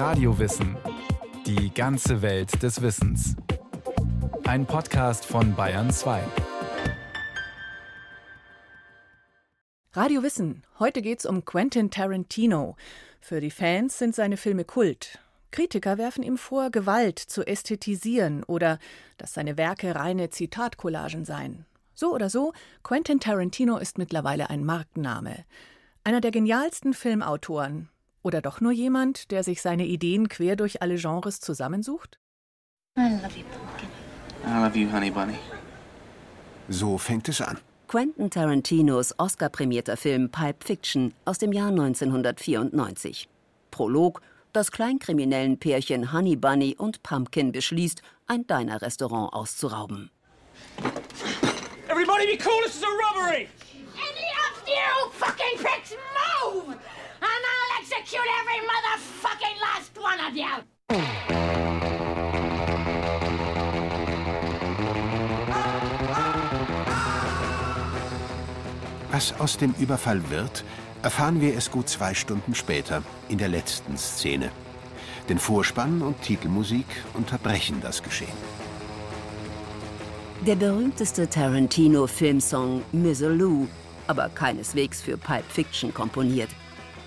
Radiowissen. Die ganze Welt des Wissens. Ein Podcast von Bayern 2. Radio Wissen. Heute geht's um Quentin Tarantino. Für die Fans sind seine Filme Kult. Kritiker werfen ihm vor, Gewalt zu ästhetisieren oder dass seine Werke reine Zitatcollagen seien. So oder so, Quentin Tarantino ist mittlerweile ein Markenname. Einer der genialsten Filmautoren. Oder doch nur jemand, der sich seine Ideen quer durch alle Genres zusammensucht? I love you, Pumpkin. I love you, Honey Bunny. So fängt es an. Quentin Tarantinos Oscar-prämierter Film Pulp Fiction aus dem Jahr 1994. Prolog: Das kleinkriminellen Pärchen Honey Bunny und Pumpkin beschließt, ein Diner-Restaurant auszurauben. Everybody be cool, this is a robbery! Any of you fucking pricks move! Execute every motherfucking last one of you! Was aus dem Überfall wird, erfahren wir es gut zwei Stunden später, in der letzten Szene. Denn Vorspann und Titelmusik unterbrechen das Geschehen. Der berühmteste Tarantino-Filmsong Mizzaloo, aber keineswegs für Pulp Fiction komponiert.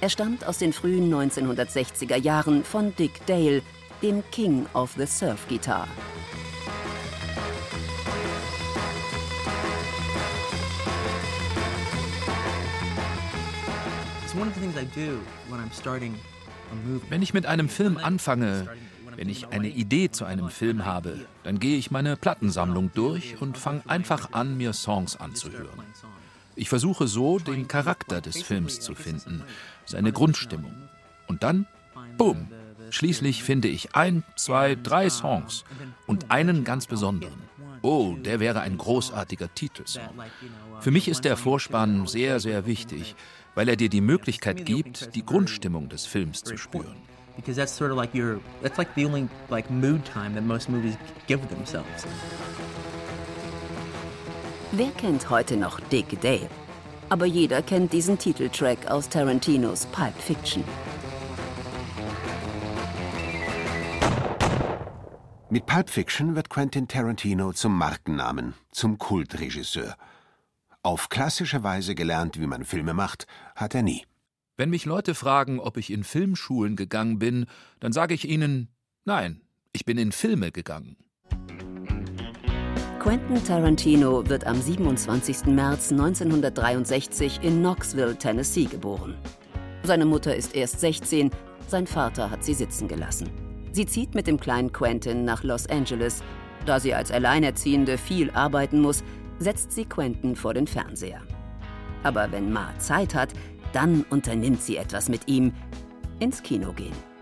Er stammt aus den frühen 1960er Jahren von Dick Dale, dem King of the Surf Guitar. Wenn ich mit einem Film anfange, wenn ich eine Idee zu einem Film habe, dann gehe ich meine Plattensammlung durch und fange einfach an, mir Songs anzuhören. Ich versuche so, den Charakter des Films zu finden, seine Grundstimmung. Und dann, boom, schließlich finde ich ein, zwei, drei Songs und einen ganz besonderen. Oh, der wäre ein großartiger Titelsong. Für mich ist der Vorspann sehr, sehr wichtig, weil er dir die Möglichkeit gibt, die Grundstimmung des Films zu spüren. because that's sort of like your that's like the only like mood time that most movies give themselves. Wer kennt heute noch Dick Dale? Aber jeder kennt diesen Titeltrack aus Tarantinos Pulp Fiction. Mit Pulp Fiction wird Quentin Tarantino zum Markennamen, zum Kultregisseur. Auf klassische Weise gelernt, wie man Filme macht, hat er nie. Wenn mich Leute fragen, ob ich in Filmschulen gegangen bin, dann sage ich ihnen, nein, ich bin in Filme gegangen. Quentin Tarantino wird am 27. März 1963 in Knoxville, Tennessee geboren. Seine Mutter ist erst 16, sein Vater hat sie sitzen gelassen. Sie zieht mit dem kleinen Quentin nach Los Angeles. Da sie als Alleinerziehende viel arbeiten muss, setzt sie Quentin vor den Fernseher. Aber wenn Ma Zeit hat, dann unternimmt sie etwas mit ihm, ins Kino gehen.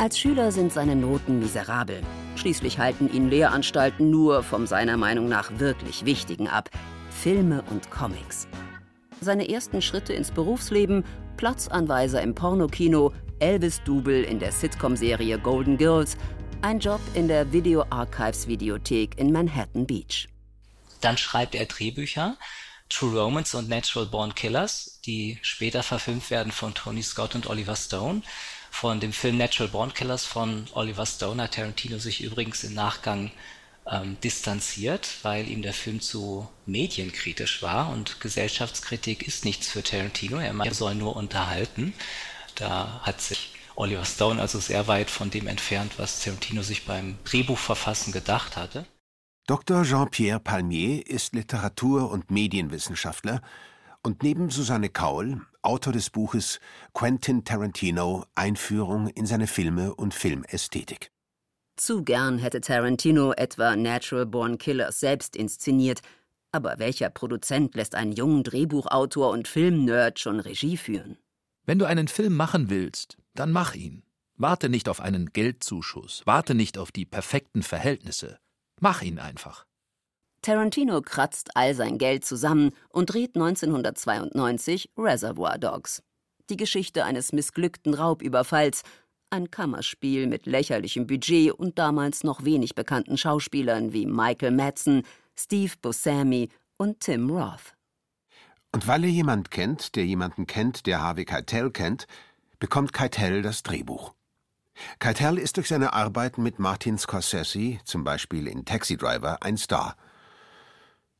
Als Schüler sind seine Noten miserabel. Schließlich halten ihn Lehranstalten nur vom seiner Meinung nach wirklich Wichtigen ab: Filme und Comics. Seine ersten Schritte ins Berufsleben: Platzanweiser im Pornokino, Elvis-Double in der Sitcom-Serie Golden Girls, ein Job in der Video Archives Videothek in Manhattan Beach. Dann schreibt er Drehbücher, True Romance und Natural Born Killers, die später verfilmt werden von Tony Scott und Oliver Stone. Von dem Film Natural Born Killers von Oliver Stone hat Tarantino sich übrigens im Nachgang ähm, distanziert, weil ihm der Film zu medienkritisch war und Gesellschaftskritik ist nichts für Tarantino. Er meint, er soll nur unterhalten. Da hat sich Oliver Stone also sehr weit von dem entfernt, was Tarantino sich beim Drehbuchverfassen gedacht hatte. Dr. Jean-Pierre Palmier ist Literatur- und Medienwissenschaftler und neben Susanne Kaul Autor des Buches Quentin Tarantino Einführung in seine Filme und Filmästhetik. Zu gern hätte Tarantino etwa Natural Born Killers selbst inszeniert, aber welcher Produzent lässt einen jungen Drehbuchautor und Filmnerd schon Regie führen? Wenn du einen Film machen willst, dann mach ihn. Warte nicht auf einen Geldzuschuss, warte nicht auf die perfekten Verhältnisse. Mach ihn einfach. Tarantino kratzt all sein Geld zusammen und dreht 1992 Reservoir Dogs. Die Geschichte eines missglückten Raubüberfalls, ein Kammerspiel mit lächerlichem Budget und damals noch wenig bekannten Schauspielern wie Michael Madsen, Steve Buscemi und Tim Roth. Und weil er jemand kennt, der jemanden kennt, der Harvey Keitel kennt, bekommt Keitel das Drehbuch. Keitel ist durch seine Arbeiten mit Martin Scorsese, zum Beispiel in Taxi Driver, ein Star.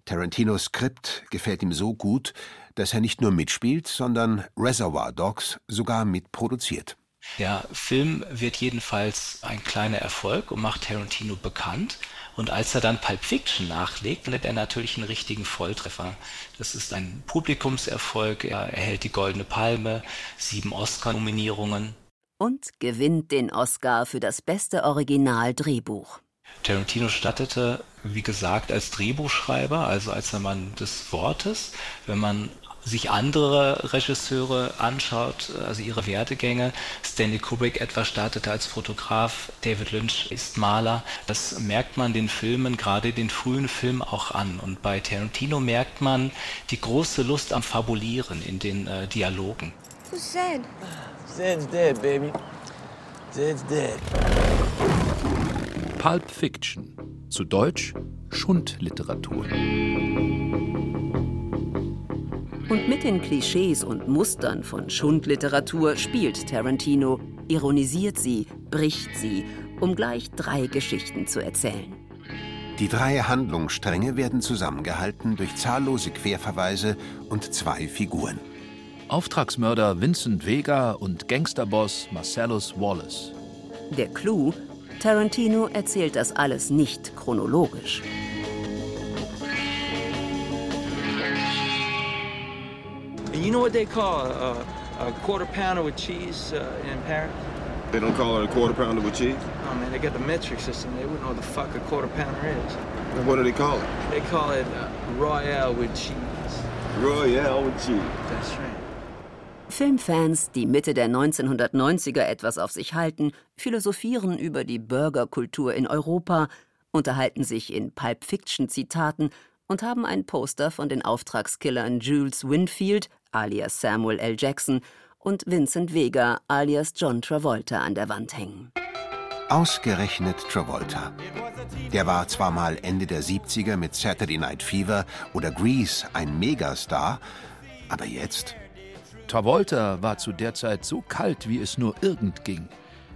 Tarantinos Skript gefällt ihm so gut, dass er nicht nur mitspielt, sondern Reservoir Dogs sogar mitproduziert. Der Film wird jedenfalls ein kleiner Erfolg und macht Tarantino bekannt. Und als er dann Pulp Fiction nachlegt, landet er natürlich einen richtigen Volltreffer. Das ist ein Publikumserfolg. Er erhält die Goldene Palme, sieben Oscar-Nominierungen. Und gewinnt den Oscar für das beste Originaldrehbuch. Tarantino stattete, wie gesagt, als Drehbuchschreiber, also als der Mann des Wortes. Wenn man sich andere Regisseure anschaut, also ihre Werdegänge, Stanley Kubrick etwa startete als Fotograf, David Lynch ist Maler, das merkt man den Filmen, gerade den frühen Filmen auch an. Und bei Tarantino merkt man die große Lust am Fabulieren in den äh, Dialogen. Who's Zed? Zed's dead, baby. Zed's dead. Pulp Fiction, zu Deutsch Schundliteratur. Und mit den Klischees und Mustern von Schundliteratur spielt Tarantino, ironisiert sie, bricht sie, um gleich drei Geschichten zu erzählen. Die drei Handlungsstränge werden zusammengehalten durch zahllose Querverweise und zwei Figuren. Auftragsmörder Vincent Vega und Gangsterboss Marcellus Wallace. Der Clou, Tarantino erzählt das alles nicht chronologisch. You know what they call a, a quarter pounder with cheese uh, in Paris? They don't call it a quarter pounder with cheese? Oh man, they got the metric system. They wouldn't know what the fuck a quarter pounder is. And what do they call it? They call it uh, Royale with cheese. Royale with cheese. That's right. Filmfans, die Mitte der 1990er etwas auf sich halten, philosophieren über die Burgerkultur in Europa, unterhalten sich in Pulp Fiction-Zitaten und haben ein Poster von den Auftragskillern Jules Winfield, alias Samuel L. Jackson, und Vincent Vega, alias John Travolta, an der Wand hängen. Ausgerechnet Travolta. Der war zwar mal Ende der 70er mit Saturday Night Fever oder Grease ein Megastar, aber jetzt? Travolta war zu der Zeit so kalt, wie es nur irgend ging.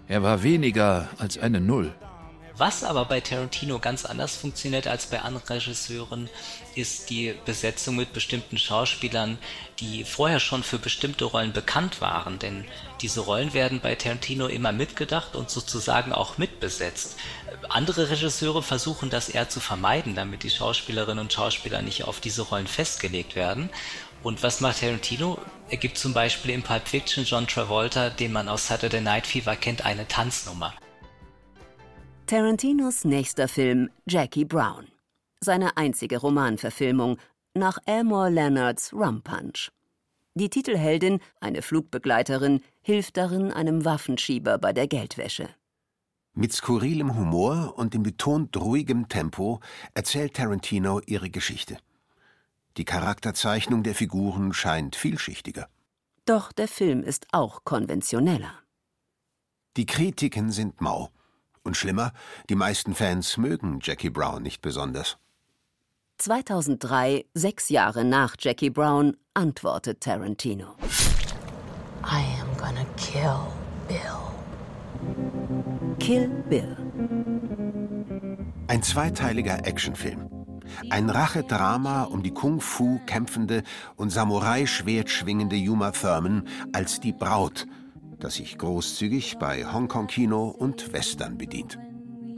Er war weniger als eine Null. Was aber bei Tarantino ganz anders funktioniert als bei anderen Regisseuren, ist die Besetzung mit bestimmten Schauspielern, die vorher schon für bestimmte Rollen bekannt waren. Denn diese Rollen werden bei Tarantino immer mitgedacht und sozusagen auch mitbesetzt. Andere Regisseure versuchen das eher zu vermeiden, damit die Schauspielerinnen und Schauspieler nicht auf diese Rollen festgelegt werden. Und was macht Tarantino? Er gibt zum Beispiel in Pulp Fiction John Travolta, den man aus Saturday Night Fever kennt, eine Tanznummer. Tarantinos nächster Film Jackie Brown. Seine einzige Romanverfilmung nach Elmore Leonards Rum Punch. Die Titelheldin, eine Flugbegleiterin, hilft darin einem Waffenschieber bei der Geldwäsche. Mit skurrilem Humor und in betont ruhigem Tempo erzählt Tarantino ihre Geschichte. Die Charakterzeichnung der Figuren scheint vielschichtiger. Doch der Film ist auch konventioneller. Die Kritiken sind mau. Und schlimmer, die meisten Fans mögen Jackie Brown nicht besonders. 2003, sechs Jahre nach Jackie Brown, antwortet Tarantino. I am gonna kill Bill. Kill Bill. Ein zweiteiliger Actionfilm. Ein Rachedrama um die Kung-Fu kämpfende und Samurai-Schwert schwingende Yuma Thurman als die Braut, das sich großzügig bei Hongkong-Kino und Western bedient.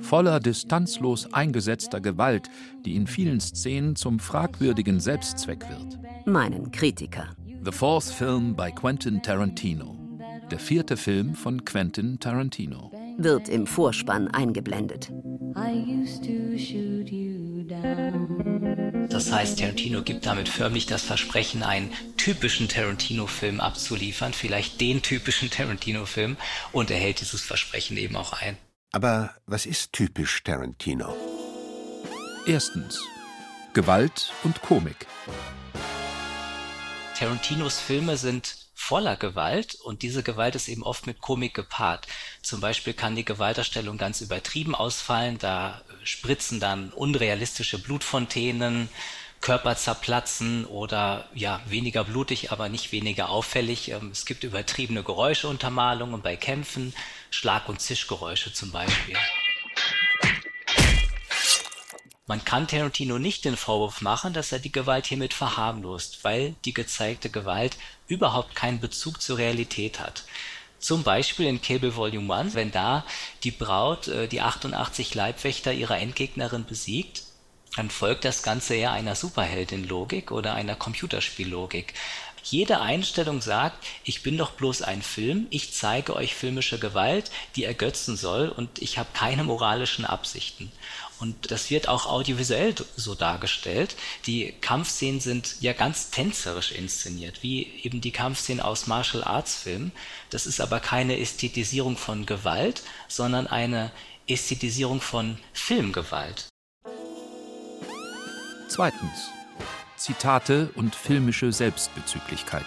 Voller distanzlos eingesetzter Gewalt, die in vielen Szenen zum fragwürdigen Selbstzweck wird. Meinen Kritiker. The Fourth Film by Quentin Tarantino. Der vierte Film von Quentin Tarantino. Wird im Vorspann eingeblendet. Das heißt, Tarantino gibt damit förmlich das Versprechen, einen typischen Tarantino-Film abzuliefern, vielleicht den typischen Tarantino-Film, und er hält dieses Versprechen eben auch ein. Aber was ist typisch Tarantino? Erstens Gewalt und Komik. Tarantinos Filme sind voller Gewalt und diese Gewalt ist eben oft mit Komik gepaart. Zum Beispiel kann die Gewalterstellung ganz übertrieben ausfallen, da spritzen dann unrealistische Blutfontänen, Körper zerplatzen oder ja, weniger blutig, aber nicht weniger auffällig. Ähm, es gibt übertriebene Geräuscheuntermalungen bei Kämpfen, Schlag- und Zischgeräusche zum Beispiel. Man kann Tarantino nicht den Vorwurf machen, dass er die Gewalt hiermit verharmlost, weil die gezeigte Gewalt überhaupt keinen Bezug zur Realität hat. Zum Beispiel in Cable Volume 1, wenn da die Braut, äh, die 88 Leibwächter ihrer Endgegnerin besiegt, dann folgt das Ganze eher einer Superheldin-Logik oder einer Computerspiellogik. Jede Einstellung sagt, ich bin doch bloß ein Film, ich zeige euch filmische Gewalt, die ergötzen soll und ich habe keine moralischen Absichten. Und das wird auch audiovisuell so dargestellt. Die Kampfszenen sind ja ganz tänzerisch inszeniert, wie eben die Kampfszenen aus Martial Arts Filmen. Das ist aber keine Ästhetisierung von Gewalt, sondern eine Ästhetisierung von Filmgewalt. Zweitens. Zitate und filmische Selbstbezüglichkeit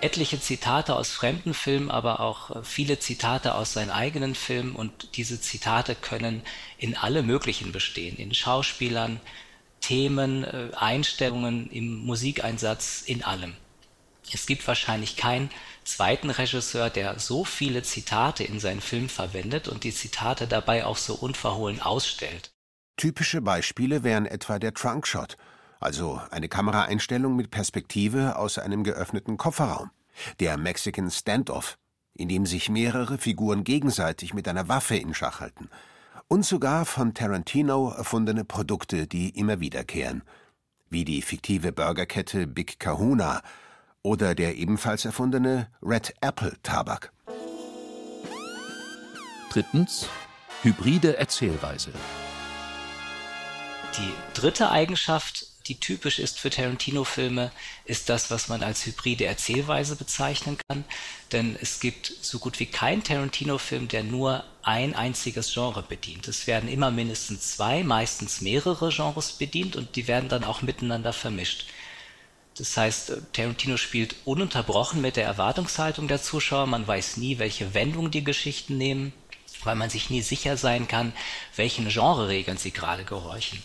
etliche Zitate aus fremden Filmen, aber auch äh, viele Zitate aus seinen eigenen Filmen und diese Zitate können in alle möglichen bestehen, in Schauspielern, Themen, äh, Einstellungen, im Musikeinsatz, in allem. Es gibt wahrscheinlich keinen zweiten Regisseur, der so viele Zitate in seinen Film verwendet und die Zitate dabei auch so unverhohlen ausstellt. Typische Beispiele wären etwa der Trunkshot – also eine Kameraeinstellung mit Perspektive aus einem geöffneten Kofferraum, der Mexican Standoff, in dem sich mehrere Figuren gegenseitig mit einer Waffe in Schach halten, und sogar von Tarantino erfundene Produkte, die immer wiederkehren, wie die fiktive Burgerkette Big Kahuna oder der ebenfalls erfundene Red Apple Tabak. Drittens hybride Erzählweise. Die dritte Eigenschaft die typisch ist für Tarantino-Filme, ist das, was man als hybride Erzählweise bezeichnen kann. Denn es gibt so gut wie keinen Tarantino-Film, der nur ein einziges Genre bedient. Es werden immer mindestens zwei, meistens mehrere Genres bedient und die werden dann auch miteinander vermischt. Das heißt, Tarantino spielt ununterbrochen mit der Erwartungshaltung der Zuschauer. Man weiß nie, welche Wendung die Geschichten nehmen, weil man sich nie sicher sein kann, welchen Genre-Regeln sie gerade gehorchen.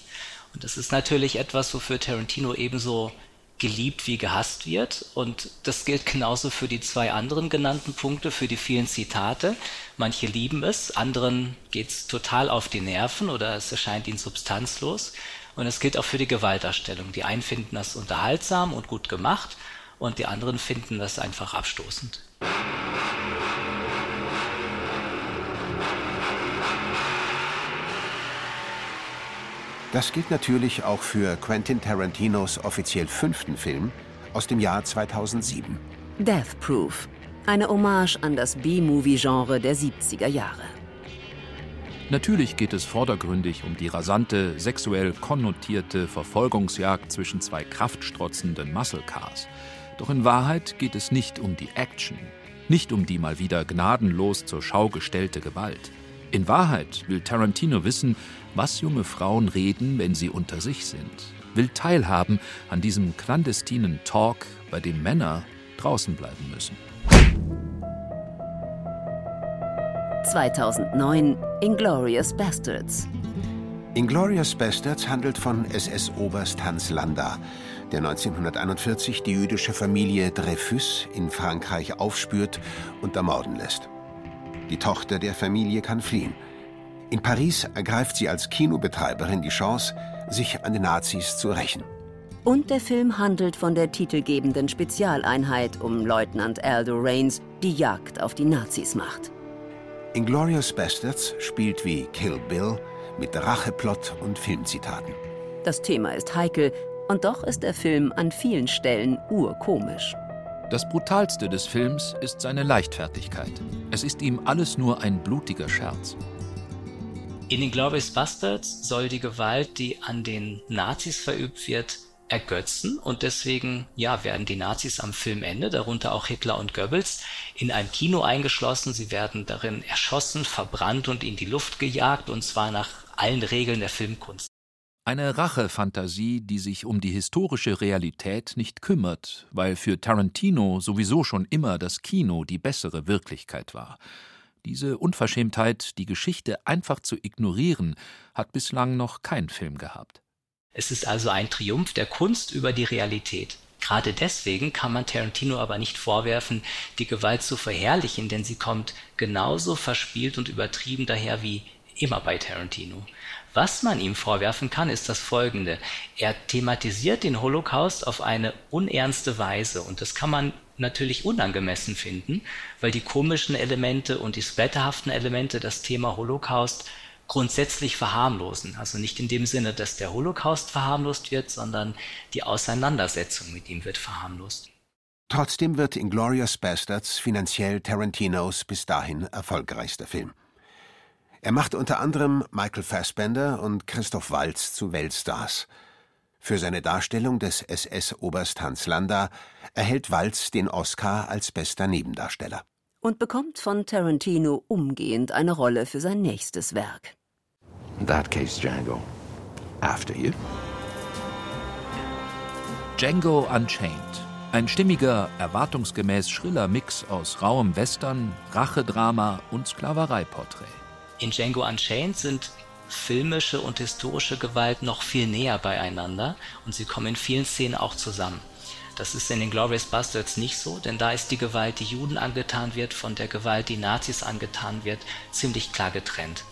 Und das ist natürlich etwas, wofür Tarantino ebenso geliebt wie gehasst wird. Und das gilt genauso für die zwei anderen genannten Punkte, für die vielen Zitate. Manche lieben es, anderen geht es total auf die Nerven oder es erscheint ihnen substanzlos. Und es gilt auch für die Gewaltdarstellung. Die einen finden das unterhaltsam und gut gemacht und die anderen finden das einfach abstoßend. Das gilt natürlich auch für Quentin Tarantinos offiziell fünften Film aus dem Jahr 2007. Death Proof, eine Hommage an das B-Movie-Genre der 70er Jahre. Natürlich geht es vordergründig um die rasante, sexuell konnotierte Verfolgungsjagd zwischen zwei kraftstrotzenden Muscle Cars. Doch in Wahrheit geht es nicht um die Action, nicht um die mal wieder gnadenlos zur Schau gestellte Gewalt. In Wahrheit will Tarantino wissen, was junge Frauen reden, wenn sie unter sich sind, will teilhaben an diesem clandestinen Talk, bei dem Männer draußen bleiben müssen. 2009 Inglorious Bastards. Inglorious Bastards handelt von SS-Oberst Hans Landa, der 1941 die jüdische Familie Dreyfus in Frankreich aufspürt und ermorden lässt. Die Tochter der Familie kann fliehen. In Paris ergreift sie als Kinobetreiberin die Chance, sich an den Nazis zu rächen. Und der Film handelt von der titelgebenden Spezialeinheit um Leutnant Aldo Rains, die Jagd auf die Nazis macht. Inglorious Bastards spielt wie Kill Bill mit Racheplot und Filmzitaten. Das Thema ist heikel und doch ist der Film an vielen Stellen urkomisch. Das Brutalste des Films ist seine Leichtfertigkeit. Es ist ihm alles nur ein blutiger Scherz. In den Glorious Bastards soll die Gewalt, die an den Nazis verübt wird, ergötzen und deswegen ja werden die Nazis am Filmende, darunter auch Hitler und Goebbels, in ein Kino eingeschlossen. Sie werden darin erschossen, verbrannt und in die Luft gejagt und zwar nach allen Regeln der Filmkunst. Eine Rachefantasie, die sich um die historische Realität nicht kümmert, weil für Tarantino sowieso schon immer das Kino die bessere Wirklichkeit war. Diese Unverschämtheit, die Geschichte einfach zu ignorieren, hat bislang noch kein Film gehabt. Es ist also ein Triumph der Kunst über die Realität. Gerade deswegen kann man Tarantino aber nicht vorwerfen, die Gewalt zu verherrlichen, denn sie kommt genauso verspielt und übertrieben daher wie immer bei Tarantino. Was man ihm vorwerfen kann, ist das Folgende. Er thematisiert den Holocaust auf eine unernste Weise und das kann man natürlich unangemessen finden, weil die komischen Elemente und die splatterhaften Elemente das Thema Holocaust grundsätzlich verharmlosen. Also nicht in dem Sinne, dass der Holocaust verharmlost wird, sondern die Auseinandersetzung mit ihm wird verharmlost. Trotzdem wird Inglorious Bastards finanziell Tarantinos bis dahin erfolgreichster Film. Er macht unter anderem Michael Fassbender und Christoph Waltz zu Weltstars. Für seine Darstellung des SS-Oberst Hans Landa erhält Waltz den Oscar als bester Nebendarsteller. Und bekommt von Tarantino umgehend eine Rolle für sein nächstes Werk. In that case, Django, after you. Django Unchained. Ein stimmiger, erwartungsgemäß schriller Mix aus rauem Western, Rachedrama und Sklavereiporträt. In Django Unchained sind filmische und historische Gewalt noch viel näher beieinander und sie kommen in vielen Szenen auch zusammen. Das ist in den Glorious Bastards nicht so, denn da ist die Gewalt, die Juden angetan wird, von der Gewalt, die Nazis angetan wird, ziemlich klar getrennt.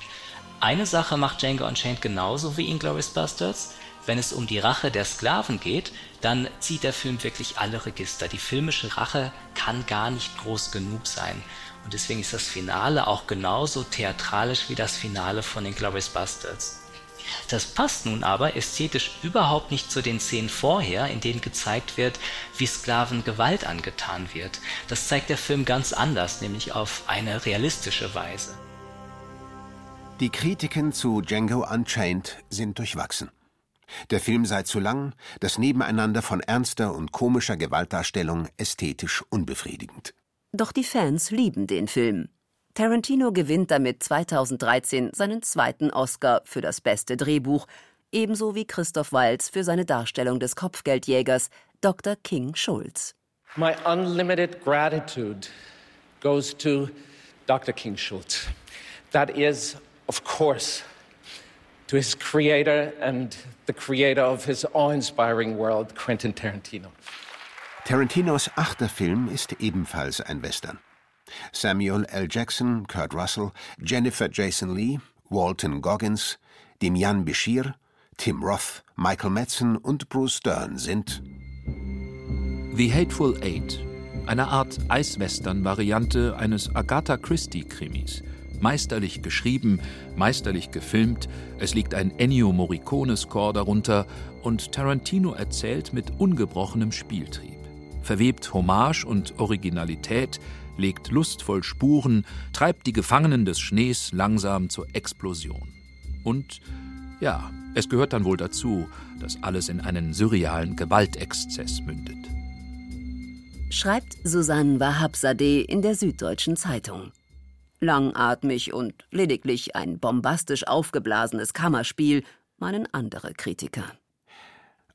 Eine Sache macht Django Unchained genauso wie in Glorious Bastards. Wenn es um die Rache der Sklaven geht, dann zieht der Film wirklich alle Register. Die filmische Rache kann gar nicht groß genug sein. Und deswegen ist das Finale auch genauso theatralisch wie das Finale von den Glorious Bastards. Das passt nun aber ästhetisch überhaupt nicht zu den Szenen vorher, in denen gezeigt wird, wie Sklaven Gewalt angetan wird. Das zeigt der Film ganz anders, nämlich auf eine realistische Weise. Die Kritiken zu Django Unchained sind durchwachsen. Der Film sei zu lang, das Nebeneinander von ernster und komischer Gewaltdarstellung ästhetisch unbefriedigend. Doch die Fans lieben den Film. Tarantino gewinnt damit 2013 seinen zweiten Oscar für das beste Drehbuch, ebenso wie Christoph Waltz für seine Darstellung des Kopfgeldjägers Dr. King Schulz. My unlimited gratitude goes to Dr. King Schulz. That is, of course, to his creator and the creator of his awe-inspiring world, Quentin Tarantino. Tarantinos achter Film ist ebenfalls ein Western. Samuel L. Jackson, Kurt Russell, Jennifer Jason Lee, Walton Goggins, Demian Bashir, Tim Roth, Michael Madsen und Bruce Dern sind The Hateful Eight, eine Art Eiswestern-Variante eines Agatha Christie-Krimis. Meisterlich geschrieben, meisterlich gefilmt, es liegt ein Ennio Morricone-Score darunter und Tarantino erzählt mit ungebrochenem Spieltrieb. Verwebt Hommage und Originalität, legt lustvoll Spuren, treibt die Gefangenen des Schnees langsam zur Explosion. Und ja, es gehört dann wohl dazu, dass alles in einen surrealen Gewaltexzess mündet. Schreibt Susanne Wahabsadeh in der Süddeutschen Zeitung. Langatmig und lediglich ein bombastisch aufgeblasenes Kammerspiel, meinen andere Kritiker.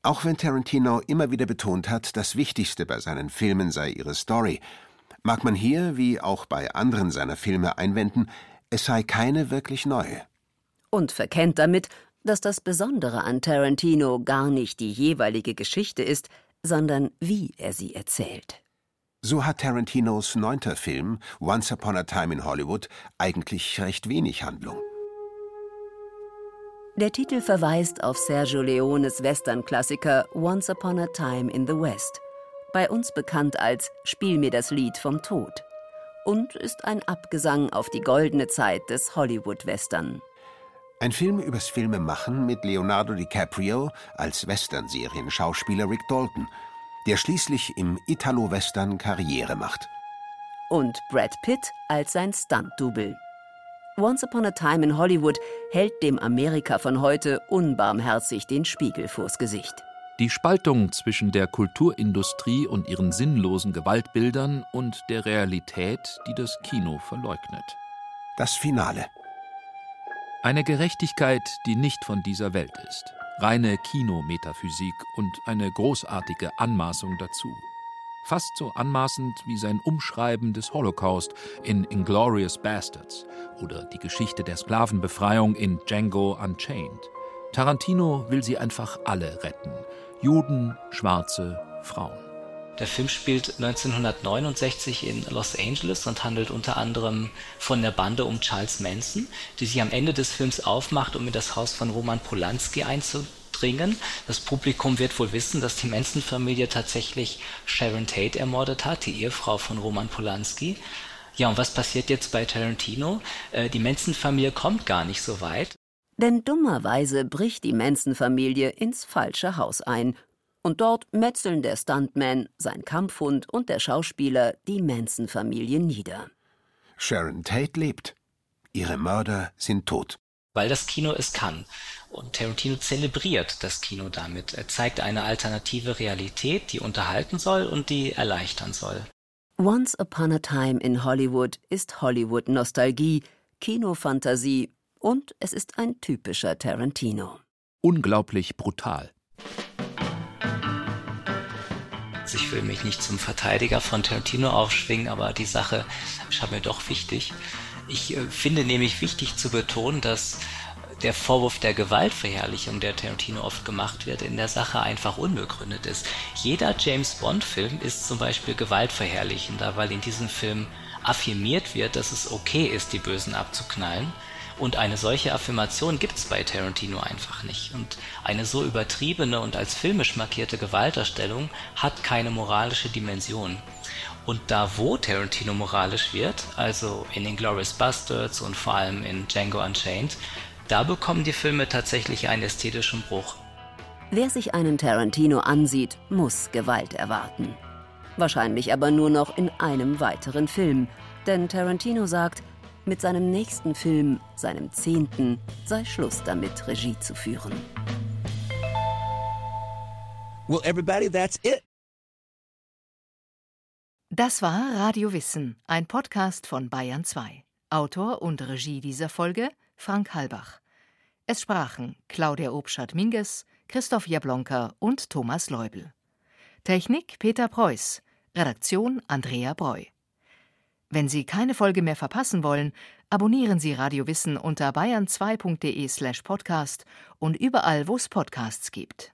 Auch wenn Tarantino immer wieder betont hat, das Wichtigste bei seinen Filmen sei ihre Story, mag man hier, wie auch bei anderen seiner Filme, einwenden, es sei keine wirklich neue. Und verkennt damit, dass das Besondere an Tarantino gar nicht die jeweilige Geschichte ist, sondern wie er sie erzählt. So hat Tarantinos neunter Film Once Upon a Time in Hollywood eigentlich recht wenig Handlung. Der Titel verweist auf Sergio Leones Western-Klassiker Once Upon a Time in the West, bei uns bekannt als Spiel mir das Lied vom Tod, und ist ein Abgesang auf die goldene Zeit des Hollywood-Western. Ein Film übers Filmemachen mit Leonardo DiCaprio als Western-Serien-Schauspieler Rick Dalton, der schließlich im Italo-Western Karriere macht. Und Brad Pitt als sein Stunt-Double. Once Upon a Time in Hollywood hält dem Amerika von heute unbarmherzig den Spiegel vors Gesicht. Die Spaltung zwischen der Kulturindustrie und ihren sinnlosen Gewaltbildern und der Realität, die das Kino verleugnet. Das Finale. Eine Gerechtigkeit, die nicht von dieser Welt ist. Reine Kinometaphysik und eine großartige Anmaßung dazu. Fast so anmaßend wie sein Umschreiben des Holocaust in Inglorious Bastards oder die Geschichte der Sklavenbefreiung in Django Unchained. Tarantino will sie einfach alle retten. Juden, Schwarze, Frauen. Der Film spielt 1969 in Los Angeles und handelt unter anderem von der Bande um Charles Manson, die sich am Ende des Films aufmacht, um in das Haus von Roman Polanski einzudringen. Das Publikum wird wohl wissen, dass die Manson-Familie tatsächlich Sharon Tate ermordet hat, die Ehefrau von Roman Polanski. Ja, und was passiert jetzt bei Tarantino? Äh, die Manson-Familie kommt gar nicht so weit. Denn dummerweise bricht die Manson-Familie ins falsche Haus ein und dort metzeln der Stuntman, sein Kampfhund und der Schauspieler die Manson-Familie nieder. Sharon Tate lebt. Ihre Mörder sind tot. Weil das Kino es kann. Und Tarantino zelebriert das Kino damit. Er zeigt eine alternative Realität, die unterhalten soll und die erleichtern soll. Once Upon a Time in Hollywood ist Hollywood-Nostalgie, Kinofantasie und es ist ein typischer Tarantino. Unglaublich brutal. Ich will mich nicht zum Verteidiger von Tarantino aufschwingen, aber die Sache scheint mir doch wichtig. Ich äh, finde nämlich wichtig zu betonen, dass der Vorwurf der Gewaltverherrlichung, der Tarantino oft gemacht wird, in der Sache einfach unbegründet ist. Jeder James Bond-Film ist zum Beispiel gewaltverherrlichender, weil in diesem Film affirmiert wird, dass es okay ist, die Bösen abzuknallen. Und eine solche Affirmation gibt es bei Tarantino einfach nicht. Und eine so übertriebene und als filmisch markierte Gewalterstellung hat keine moralische Dimension. Und da wo Tarantino moralisch wird, also in Inglourious Bastards und vor allem in Django Unchained, da bekommen die Filme tatsächlich einen ästhetischen Bruch. Wer sich einen Tarantino ansieht, muss Gewalt erwarten. Wahrscheinlich aber nur noch in einem weiteren Film. Denn Tarantino sagt, mit seinem nächsten Film, seinem zehnten, sei Schluss damit, Regie zu führen. Well, everybody, that's it. Das war Radio Wissen, ein Podcast von Bayern 2. Autor und Regie dieser Folge Frank Halbach. Es sprachen Claudia Obschat-Minges, Christoph Jablonka und Thomas Leubel. Technik Peter Preuß. Redaktion Andrea Breu. Wenn Sie keine Folge mehr verpassen wollen, abonnieren Sie Radio Wissen unter bayern2.de slash podcast und überall, wo es Podcasts gibt.